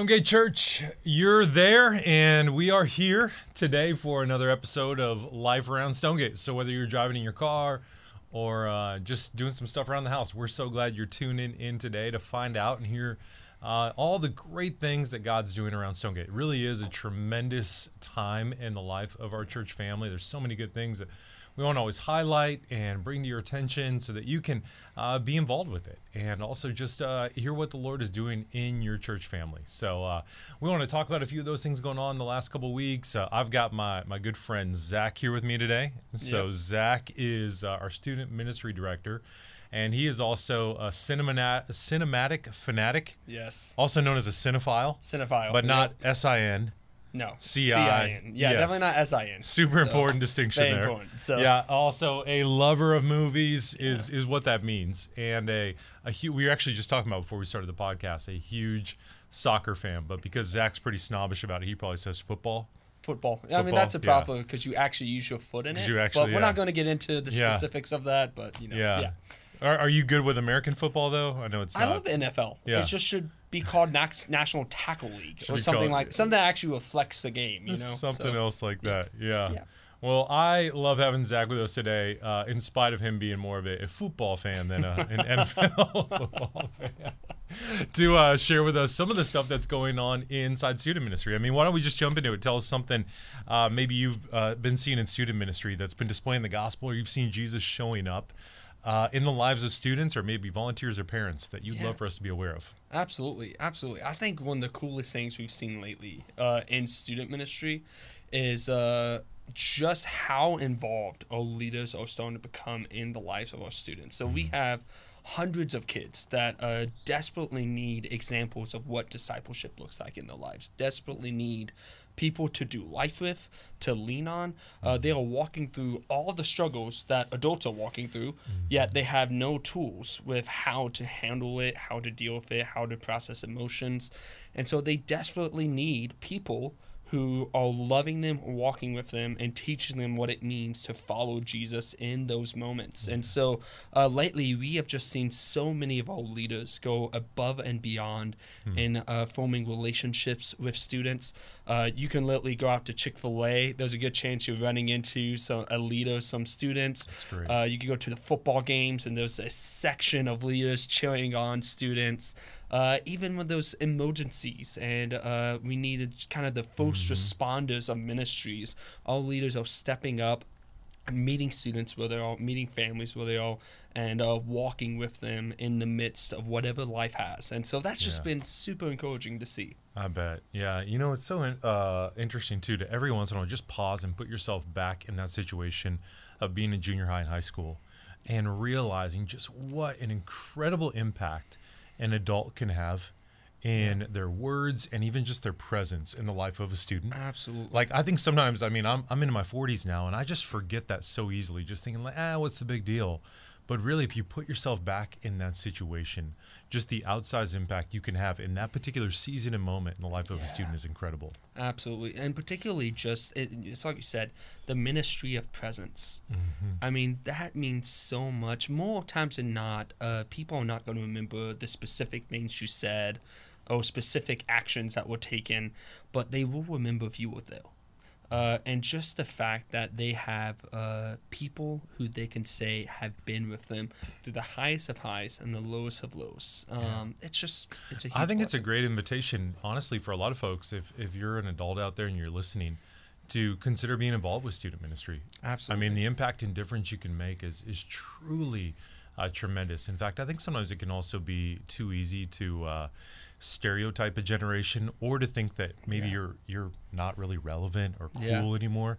Stonegate Church, you're there, and we are here today for another episode of Life Around Stonegate. So, whether you're driving in your car or uh, just doing some stuff around the house, we're so glad you're tuning in today to find out and hear uh, all the great things that God's doing around Stonegate. It really is a tremendous time in the life of our church family. There's so many good things that we want to always highlight and bring to your attention so that you can uh, be involved with it and also just uh, hear what the Lord is doing in your church family. So uh, we want to talk about a few of those things going on the last couple weeks. Uh, I've got my my good friend Zach here with me today. So yep. Zach is uh, our student ministry director and he is also a cinematic, cinematic fanatic. Yes. Also known as a cinephile. Cinephile. But not. S I N. No. C I N. Yeah, yes. definitely not S I N. Super so, important distinction there. Important, so. Yeah. Also, a lover of movies is yeah. is what that means, and a a hu- we were actually just talking about before we started the podcast a huge soccer fan, but because Zach's pretty snobbish about it, he probably says football. Football. football. I mean, that's a problem because yeah. you actually use your foot in it. You actually, but we're not going to get into the specifics of that. But you know, yeah. Are, are you good with American football though? I know it's. Not. I love NFL. Yeah. It just should be called National Tackle League should or something like something that actually reflects the game. You know, something so, else like that. Yeah. yeah. Well, I love having Zach with us today, uh, in spite of him being more of a, a football fan than a, an NFL football fan, to uh, share with us some of the stuff that's going on inside student ministry. I mean, why don't we just jump into it? Tell us something uh, maybe you've uh, been seeing in student ministry that's been displaying the gospel, or you've seen Jesus showing up uh, in the lives of students or maybe volunteers or parents that you'd yeah. love for us to be aware of? Absolutely, absolutely. I think one of the coolest things we've seen lately uh, in student ministry is uh, just how involved our leaders are starting to become in the lives of our students. So mm-hmm. we have hundreds of kids that uh, desperately need examples of what discipleship looks like in their lives, desperately need people to do life with, to lean on. Uh, they are walking through all the struggles that adults are walking through, mm-hmm. yet they have no tools with how to handle it, how to deal with it, how to process emotions. And so they desperately need people who are loving them, walking with them, and teaching them what it means to follow Jesus in those moments. And so uh, lately, we have just seen so many of our leaders go above and beyond hmm. in uh, forming relationships with students. Uh, you can literally go out to Chick fil A, there's a good chance you're running into some, a leader, some students. Uh, you can go to the football games, and there's a section of leaders cheering on students uh, even with those emergencies and uh, we needed kind of the 1st mm-hmm. responders of ministries all leaders are stepping up meeting students where they're all meeting families where they are and uh, walking with them in the midst of whatever life has and so that's just yeah. been super encouraging to see i bet yeah you know it's so uh, interesting too to every once in a while just pause and put yourself back in that situation of being in junior high and high school and realizing just what an incredible impact an adult can have in yeah. their words and even just their presence in the life of a student. Absolutely. Like I think sometimes, I mean, I'm I'm in my 40s now, and I just forget that so easily. Just thinking like, ah, what's the big deal? But really, if you put yourself back in that situation, just the outsized impact you can have in that particular season and moment in the life of yeah. a student is incredible. Absolutely. And particularly just, it, it's like you said, the ministry of presence. Mm-hmm. I mean, that means so much. More times than not, uh, people are not going to remember the specific things you said or specific actions that were taken, but they will remember if you were there. Uh, and just the fact that they have uh, people who they can say have been with them through the highest of highs and the lowest of lows. Um, yeah. It's just, it's a I think blessing. it's a great invitation, honestly, for a lot of folks. If if you're an adult out there and you're listening, to consider being involved with student ministry. Absolutely. I mean, the impact and difference you can make is is truly uh, tremendous. In fact, I think sometimes it can also be too easy to uh, stereotype a generation or to think that maybe yeah. you're you're not really relevant or cool yeah. anymore.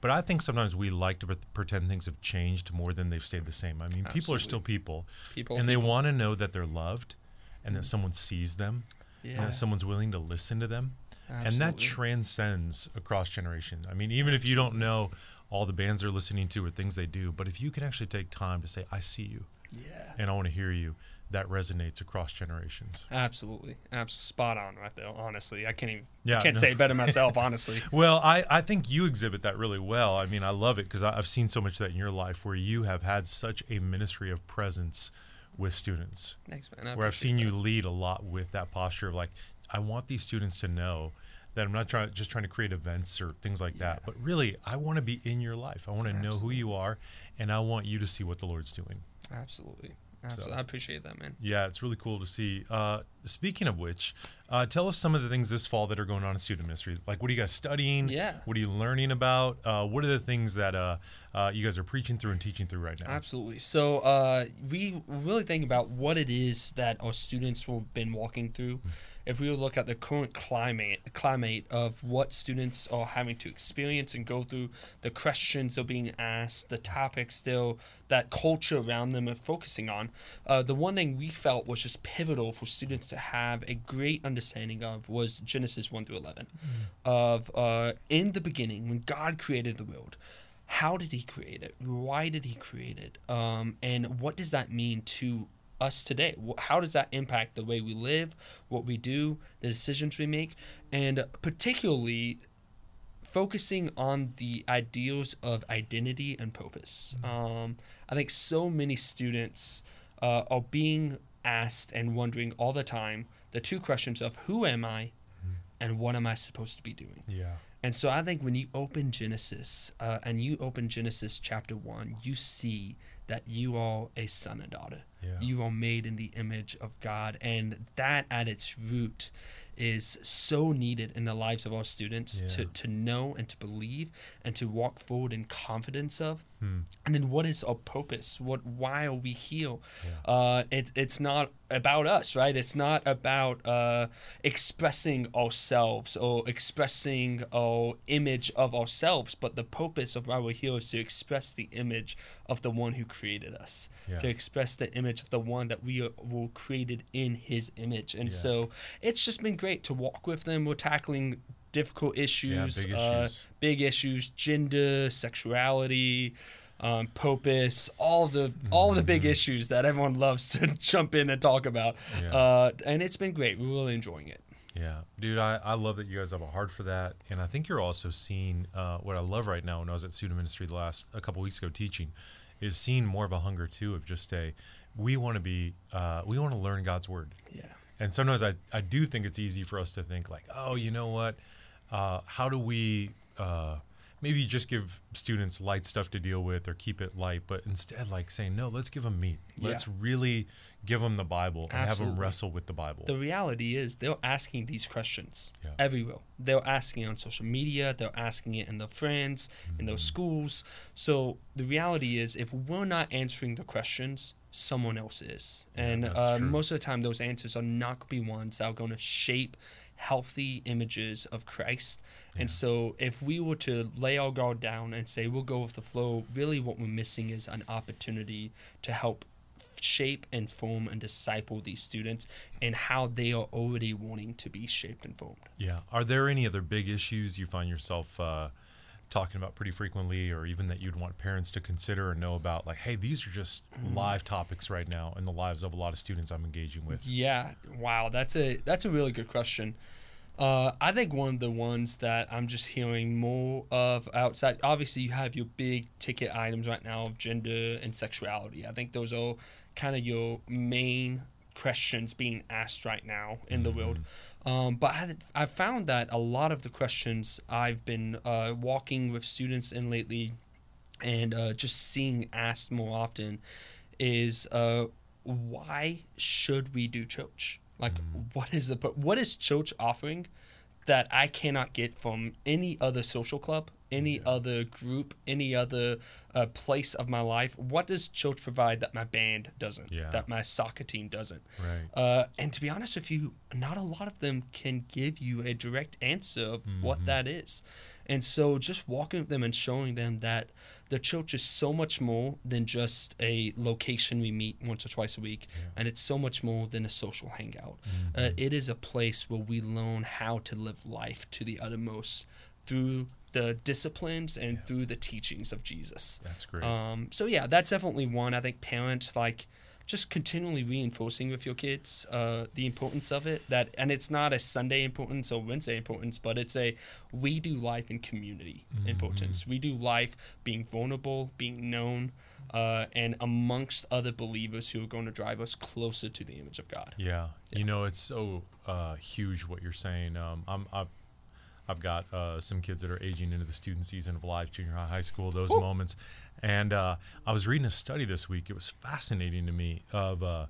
But I think sometimes we like to pretend things have changed more than they've stayed the same. I mean, Absolutely. people are still people, people and people. they want to know that they're loved, and that someone sees them, yeah. and that someone's willing to listen to them, Absolutely. and that transcends across generations. I mean, even Absolutely. if you don't know all the bands they're listening to or things they do, but if you can actually take time to say, "I see you," yeah. and I want to hear you that resonates across generations. Absolutely, I'm spot on right there. Honestly, I can't even yeah, I can't no. say it better myself. Honestly, well, I I think you exhibit that really well. I mean, I love it because I've seen so much of that in your life where you have had such a ministry of presence with students. Thanks, man. where I've seen that. you lead a lot with that posture of like, I want these students to know that I'm not trying just trying to create events or things like that, but really I want to be in your life. I want to know who you are, and I want you to see what the Lord's doing. Absolutely. Absolutely. I appreciate that, man. Yeah, it's really cool to see. Uh, speaking of which, uh, tell us some of the things this fall that are going on in student ministry. Like, what are you guys studying? Yeah. What are you learning about? Uh, what are the things that uh, uh, you guys are preaching through and teaching through right now? Absolutely. So uh, we really think about what it is that our students have been walking through. If we look at the current climate, climate of what students are having to experience and go through, the questions they're being asked, the topics still, that culture around them are focusing on, uh, the one thing we felt was just pivotal for students to have a great understanding of was Genesis 1 through 11. Of uh, in the beginning, when God created the world, how did he create it? Why did he create it? Um, and what does that mean to us today? How does that impact the way we live what we do the decisions we make? And particularly focusing on the ideals of identity and purpose. Um, i think so many students uh, are being asked and wondering all the time the two questions of who am i and what am i supposed to be doing yeah. and so I think when you open Genesis uh, and you open Genesis chapter 1, you see that you are a son and daughter. Yeah. You are made in the image of God. And that at its root is so needed in the lives of our students to, to know and to believe and to walk forward in confidence of. Hmm. And then what is our purpose? What why are we here? Yeah. Uh, it, it's not about us, right? It's not about uh, expressing ourselves or expressing our image of ourselves, but the purpose of why we're here is to express the image of the one who created us, Yeah. to express the image of the one that we are, were created in his image. And Yeah. so it's just been great to walk with them. We're tackling difficult issues, big uh, issues. big issues, gender, sexuality, um, purpose, all the all the big issues that everyone loves to jump in and talk about. Mm-hmm. Yeah. Uh, and it's been great. We're really enjoying it. Yeah, dude, I, I love that you guys have a heart for that, and I think you're also seeing uh, what I love right now. When I was at student ministry the last a couple weeks ago teaching, is seeing more of a hunger too of just a we want to be uh, we want to learn God's word, Yeah. and sometimes I I do think it's easy for us to think like oh you know what, uh, how do we uh, maybe just give students light stuff to deal with or keep it light, but instead like saying no, let's give them meat, Yeah. let's really give them the Bible and have them wrestle with the Bible. The reality is they're asking these questions Yeah. everywhere. They're asking it on social media. They're asking it in their friends, in their schools. So the reality is, if we're not answering the questions, someone else is. And that's uh, most of the time, those answers are not going to be ones that are going to shape healthy images of Christ. And so, if we were to lay our guard down and say we'll go with the flow, really what we're missing is an opportunity to help shape and form and disciple these students and how they are already wanting to be shaped and formed. Yeah. Are there any other big issues you find yourself uh, talking about pretty frequently, or even that you'd want parents to consider or know about? Like, hey, these are just Mm-hmm. live topics right now in the lives of a lot of students I'm engaging with. Yeah, wow, that's a that's a really good question. Uh, I think one of the ones that I'm just hearing more of outside. Obviously, you have your big ticket items right now of gender and sexuality. I think those are kind of your main questions being asked right now in the world. Um, but I, I found that a lot of the questions I've been uh, walking with students in lately and uh, just seeing asked more often is uh, why should we do church? Like, what is the what is church offering that I cannot get from any other social club, any other group, any other uh, place of my life? What does church provide that my band doesn't? Yeah. That my soccer team doesn't? Right. Uh, and to be honest with you, not a lot of them can give you a direct answer of Mm-hmm. what that is. And so just walking with them and showing them that the church is so much more than just a location we meet once or twice a week, and it's so much more than a social hangout. Mm-hmm. Uh, it is a place where we learn how to live life to the uttermost through the disciplines and through the teachings of Jesus. That's great. Um, so yeah, that's definitely one. I think parents like just continually reinforcing with your kids uh, the importance of it. That and it's not a Sunday importance or Wednesday importance, but it's a we do life in community Mm-hmm. importance. We do life being vulnerable, being known, uh, and amongst other believers who are going to drive us closer to the image of God. Yeah, you know it's so uh, huge what you're saying. Um, I'm, I've, I've got uh, some kids that are aging into the student season of life, junior high, high school, those moments, and uh, I was reading a study this week. It was fascinating to me of uh,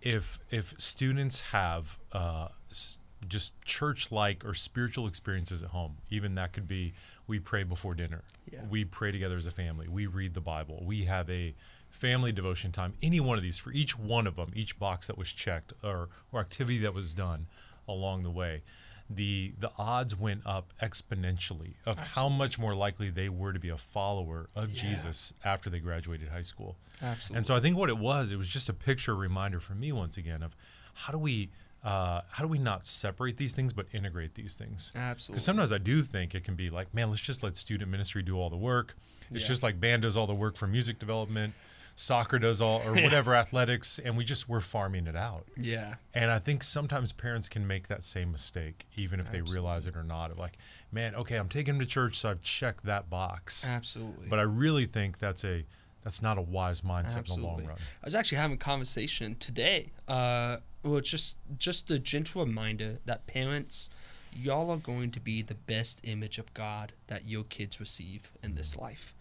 if if students have uh, s- just church-like or spiritual experiences at home, even that could be we pray before dinner, Yeah. we pray together as a family, we read the Bible, we have a family devotion time. Any one of these for each one of them, each box that was checked or or activity that was done along the way. The the odds went up exponentially of how much more likely they were to be a follower of Yeah. Jesus after they graduated high school. Absolutely. And so I think what it was, it was just a picture reminder for me once again of how do we uh, how do we not separate these things but integrate these things? Absolutely. Because sometimes I do think it can be like, man, let's just let student ministry do all the work. It's Yeah. just like band does all the work for music development, soccer does all or whatever athletics, and we just we're farming it out. yeah. And I think sometimes parents can make that same mistake, even if they realize it or not. Of like, man, okay, I'm taking them to church, so I've checked that box. Absolutely. But I really think that's a that's not a wise mindset in the long run. I was actually having a conversation today. Uh, well, just just a gentle reminder that parents, y'all are going to be the best image of God that your kids receive in this life,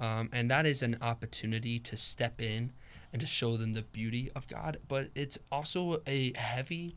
um, and that is an opportunity to step in and to show them the beauty of God. But it's also a heavy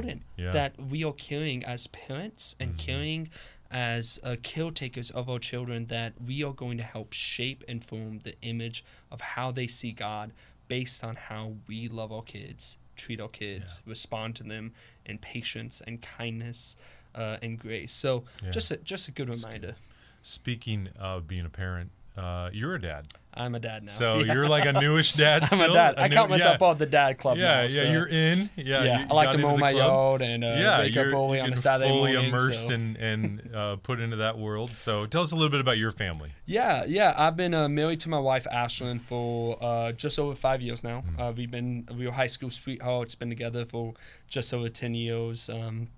burden Yeah. that we are carrying as parents and carrying as uh, caretakers of our children that we are going to help shape and form the image of how they see God based on how we love our kids, treat our kids, respond to them in patience and kindness uh, and grace. So Yeah. just a, just a good reminder. Speaking of being a parent, uh, you're a dad. I'm a dad now. So Yeah. you're like a newish dad I'm a dad. I new- count myself yeah. on the dad club Yeah, now. yeah, so- you're in. Yeah, yeah, you I like to mow my yard and uh, yeah, wake up early on a Saturday fully morning. immersed so. and and uh, put into that world. So tell us a little bit about your family. Yeah, yeah. I've been uh, married to my wife Ashlyn for uh, just over five years now. Hmm. Uh, we've been we were high school sweethearts. Been together for just over ten years. Um,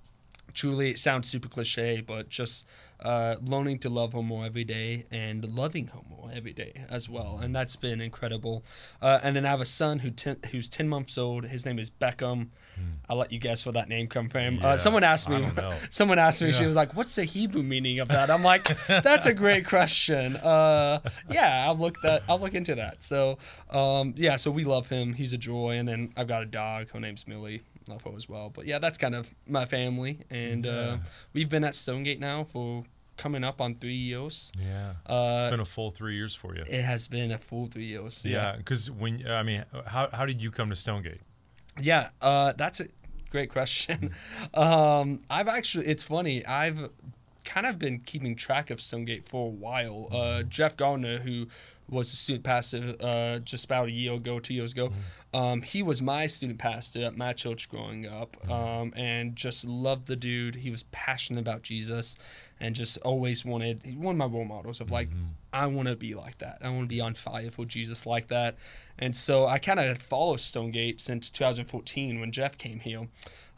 truly, it sounds super cliche, but just uh, learning to love her more every day and loving her more every day as well, and that's been incredible. Uh, and then I have a son who ten, who's ten months old. His name is Beckham. I'll let you guess where that name come from. Hmm. Yeah, uh, someone asked me. I don't know. Someone asked me. She was like, "What's the Hebrew meaning of that?" I'm like, "That's a great question." Uh, yeah, I'll look that. I'll look into that. So, um, yeah, so we love him. He's a joy. And then I've got a dog. Her name's Millie. Her as well. But yeah, that's kind of my family. And uh, we've been at Stonegate now for coming up on three years. Yeah, Uh, it's been a full three years for you. it has been a full three years. Yeah, because when I mean, how how did you come to Stonegate? Yeah, uh, that's a great question. um, I've actually, it's funny, I've kind of been keeping track of Stonegate for a while. Uh, Jeff Gardner, who was a student pastor uh, just about a year ago, two years ago, um, he was my student pastor at my church growing up um, and just loved the dude. He was passionate about Jesus and just always wanted, one of my role models of like, I want to be like that. I want to be on fire for Jesus like that. And so I kind of had followed Stonegate since 2014 when Jeff came here.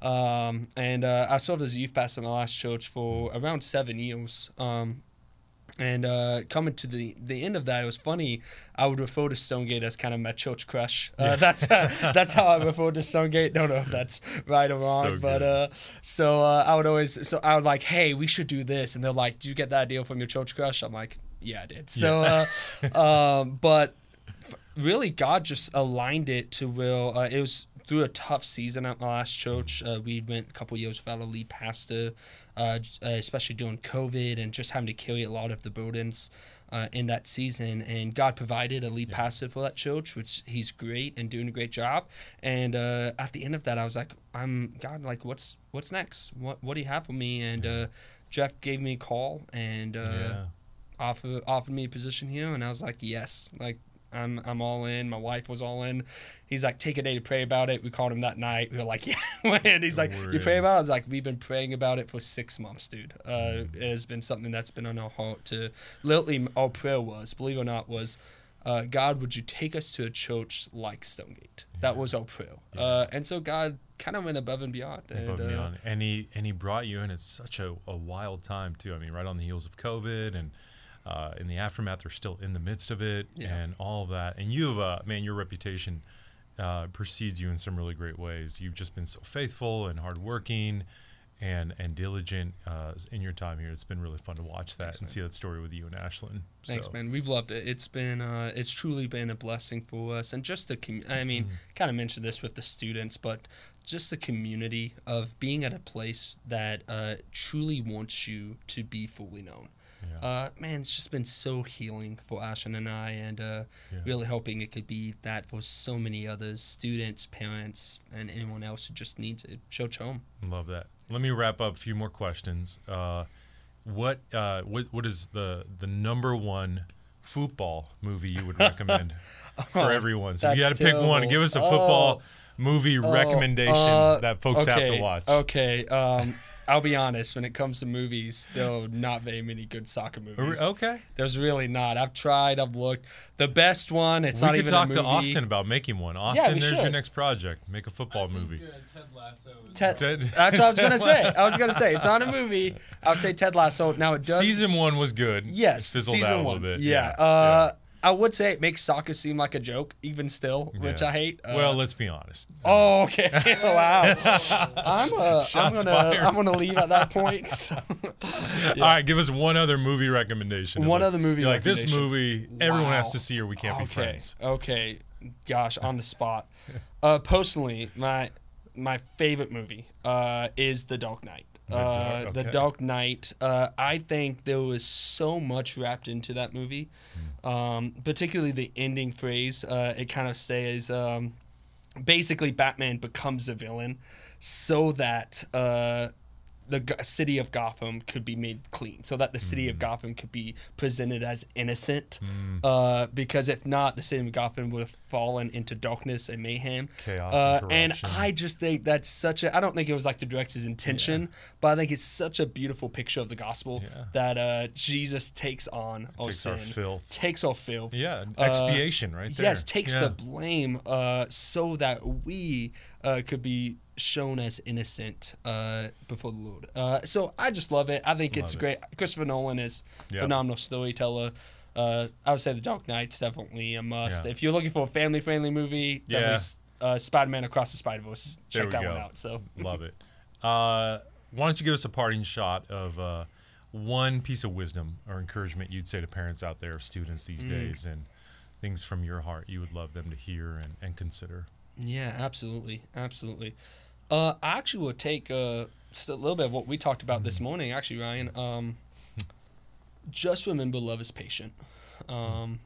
Um, and uh, I served as a youth pastor in my last church for around seven years. Um, and uh, coming to the, the end of that, it was funny. I would refer to Stonegate as kind of my church crush. Uh, That's that's how I refer to Stonegate. Don't know if that's right or wrong, So but uh, so uh, I would always so I would like, hey, we should do this, and they're like, did you get that idea from your church crush? I'm like, yeah, I did. So, uh, um, but really God just aligned it to will. Uh, it was through a tough season at my last church. Uh, we went a couple years without a lead pastor, uh, uh, especially during COVID and just having to carry a lot of the burdens uh, in that season. And God provided a lead pastor for that church, which he's great and doing a great job. And uh, at the end of that, I was like, I'm God. Like, what's what's next? What what do you have for me? And uh, Jeff gave me a call and. Uh, yeah, offer offered me a position here and I was like yes like I'm I'm all in my wife was all in he's like take a day to pray about it we called him that night we were like yeah and he's like We're you pray about it I was like we've been praying about it for six months dude uh, it has been something that's been on our heart to literally our prayer was believe it or not was uh, God, would you take us to a church like Stonegate? That was our prayer. Uh, and so God kind of went above and beyond. And, above and uh, beyond. And he and he brought you in at such a, a wild time too. I mean, right on the heels of COVID and uh, in the aftermath, they're still in the midst of it Yeah. and all of that. And you have, uh, man, your reputation uh, precedes you in some really great ways. You've just been so faithful and hardworking and and diligent uh, in your time here. It's been really fun to watch that Thanks, and man. see that story with you and Ashlyn. Thanks, So, man. We've loved it. It's been, uh, it's truly been a blessing for us, and just the, com- I mean, Mm-hmm. kind of mentioned this with the students, but just the community of being at a place that uh, truly wants you to be fully known. Yeah. Uh, man, it's just been so healing for Ashlyn and I, and uh, Yeah. really hoping it could be that for so many others, students, parents, and anyone else who just needs it. Church home. Love that. Let me wrap up a few more questions. Uh, what uh, what what is the the number one football movie you would recommend for everyone? So if you had Oh, to pick one, give us a football movie Oh, recommendation uh, that folks have to watch. Okay, um, I'll be honest. When it comes to movies, there are not very many good soccer movies. Okay. There's really not. I've tried. I've looked. The best one. It's we not could even talk a to. Austin about making one. Austin, we there's your next project. Make a football movie. Ted Lasso. Ted, Ted- that's what I was gonna say. I was gonna say it's not a movie. I would say Ted Lasso. Now it does. Season one was good. yes, It fizzled season out a one. little bit. Yeah. Uh, I would say it makes soccer seem like a joke, even still, which I hate. Uh, well, let's be honest. Oh, okay. wow. I'm, uh, I'm gonna fired. I'm gonna leave at that point. So. All right, give us one other movie recommendation. One other movie like this movie, everyone has to see or we can't be friends. Okay. Gosh, on the spot. Uh, personally, my my favorite movie uh, is The Dark Knight. The uh, Dark- The. Dark Knight. Uh, I think there was so much wrapped into that movie, Hmm. um, particularly the ending phrase. Uh, it kind of says, um, basically, Batman becomes a villain so that uh, the city of Gotham could be made clean, so that the city Hmm. of Gotham could be presented as innocent. Uh, because if not, the city of Gotham would have fallen into darkness and mayhem. Chaos Uh, and and. I just think that's such a. I don't think it was like the director's intention, but I think it's such a beautiful picture of the gospel Yeah. that uh, Jesus takes on our Takes sin, our filth. takes our filth. Yeah, Uh, expiation right there. Yes, takes Yeah. the blame uh, so that we uh, could be shown as innocent uh, before the Lord. Uh, so I just love it. I think it's it. great. Christopher Nolan is Yeah. phenomenal storyteller. Uh, I would say The Dark Knight's definitely a must. Yeah. If you're looking for a family-friendly movie, Yeah. uh, Spider-Man Across the Spider-Verse. Check that go. one out. So Love it. Uh, why don't you give us a parting shot of uh, one piece of wisdom or encouragement you'd say to parents out there, students these Mm. days, and things from your heart you would love them to hear and, and consider? Yeah, absolutely, absolutely. Uh, I actually would take uh, just a little bit of what we talked about this morning. Actually, Ryan, um, just remember, love is patient. Um,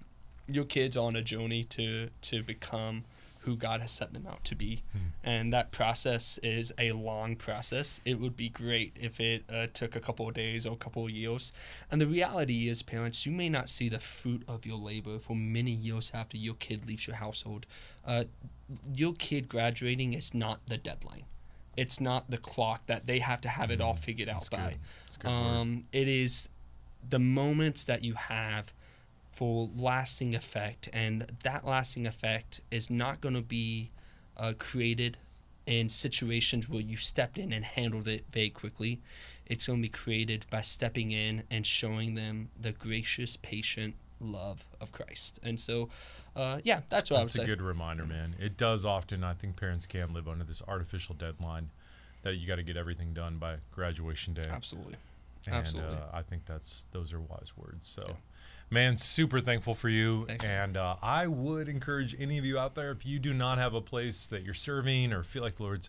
your kids are on a journey to to become who God has set them out to be, and that process is a long process. It would be great if it uh, took a couple of days or a couple of years. And the reality is, parents, you may not see the fruit of your labor for many years after your kid leaves your household. Uh, your kid graduating is not the deadline. It's not the clock that they have to have it all figured out That's by. good. Good. Um, it is the moments that you have for lasting effect, and that lasting effect is not going to be uh, created in situations where you stepped in and handled it very quickly. It's going to be created by stepping in and showing them the gracious, patient love of Christ. And so, uh, yeah, that's what That's I a would say. good reminder, man. It does often, I think parents can live under this artificial deadline that you got to get everything done by graduation day. Absolutely. And, Absolutely. Uh, I think that's those are wise words. So, Yeah. man, super thankful for you. Thanks, and uh, I would encourage any of you out there if you do not have a place that you're serving or feel like the Lord's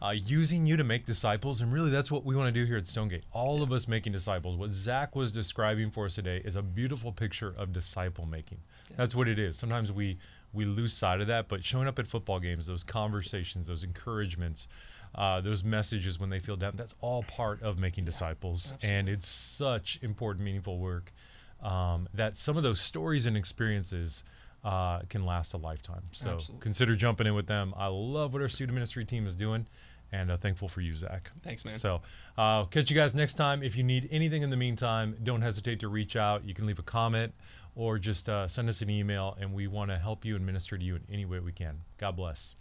uh, using you to make disciples, and really that's what we want to do here at Stonegate. All of us making disciples. What Zach was describing for us today is a beautiful picture of disciple making. That's what it is. Sometimes we we lose sight of that, but showing up at football games, those conversations, those encouragements, uh, those messages when they feel down, that's all part of making disciples, and it's such important, meaningful work um, that some of those stories and experiences uh, can last a lifetime. So Absolutely. consider jumping in with them. I love what our student ministry team is doing, and uh, thankful for you, Zach. Thanks, man. So, uh, catch you guys next time. If you need anything in the meantime, don't hesitate to reach out. You can leave a comment or just uh, send us an email, and we want to help you and minister to you in any way we can. God bless.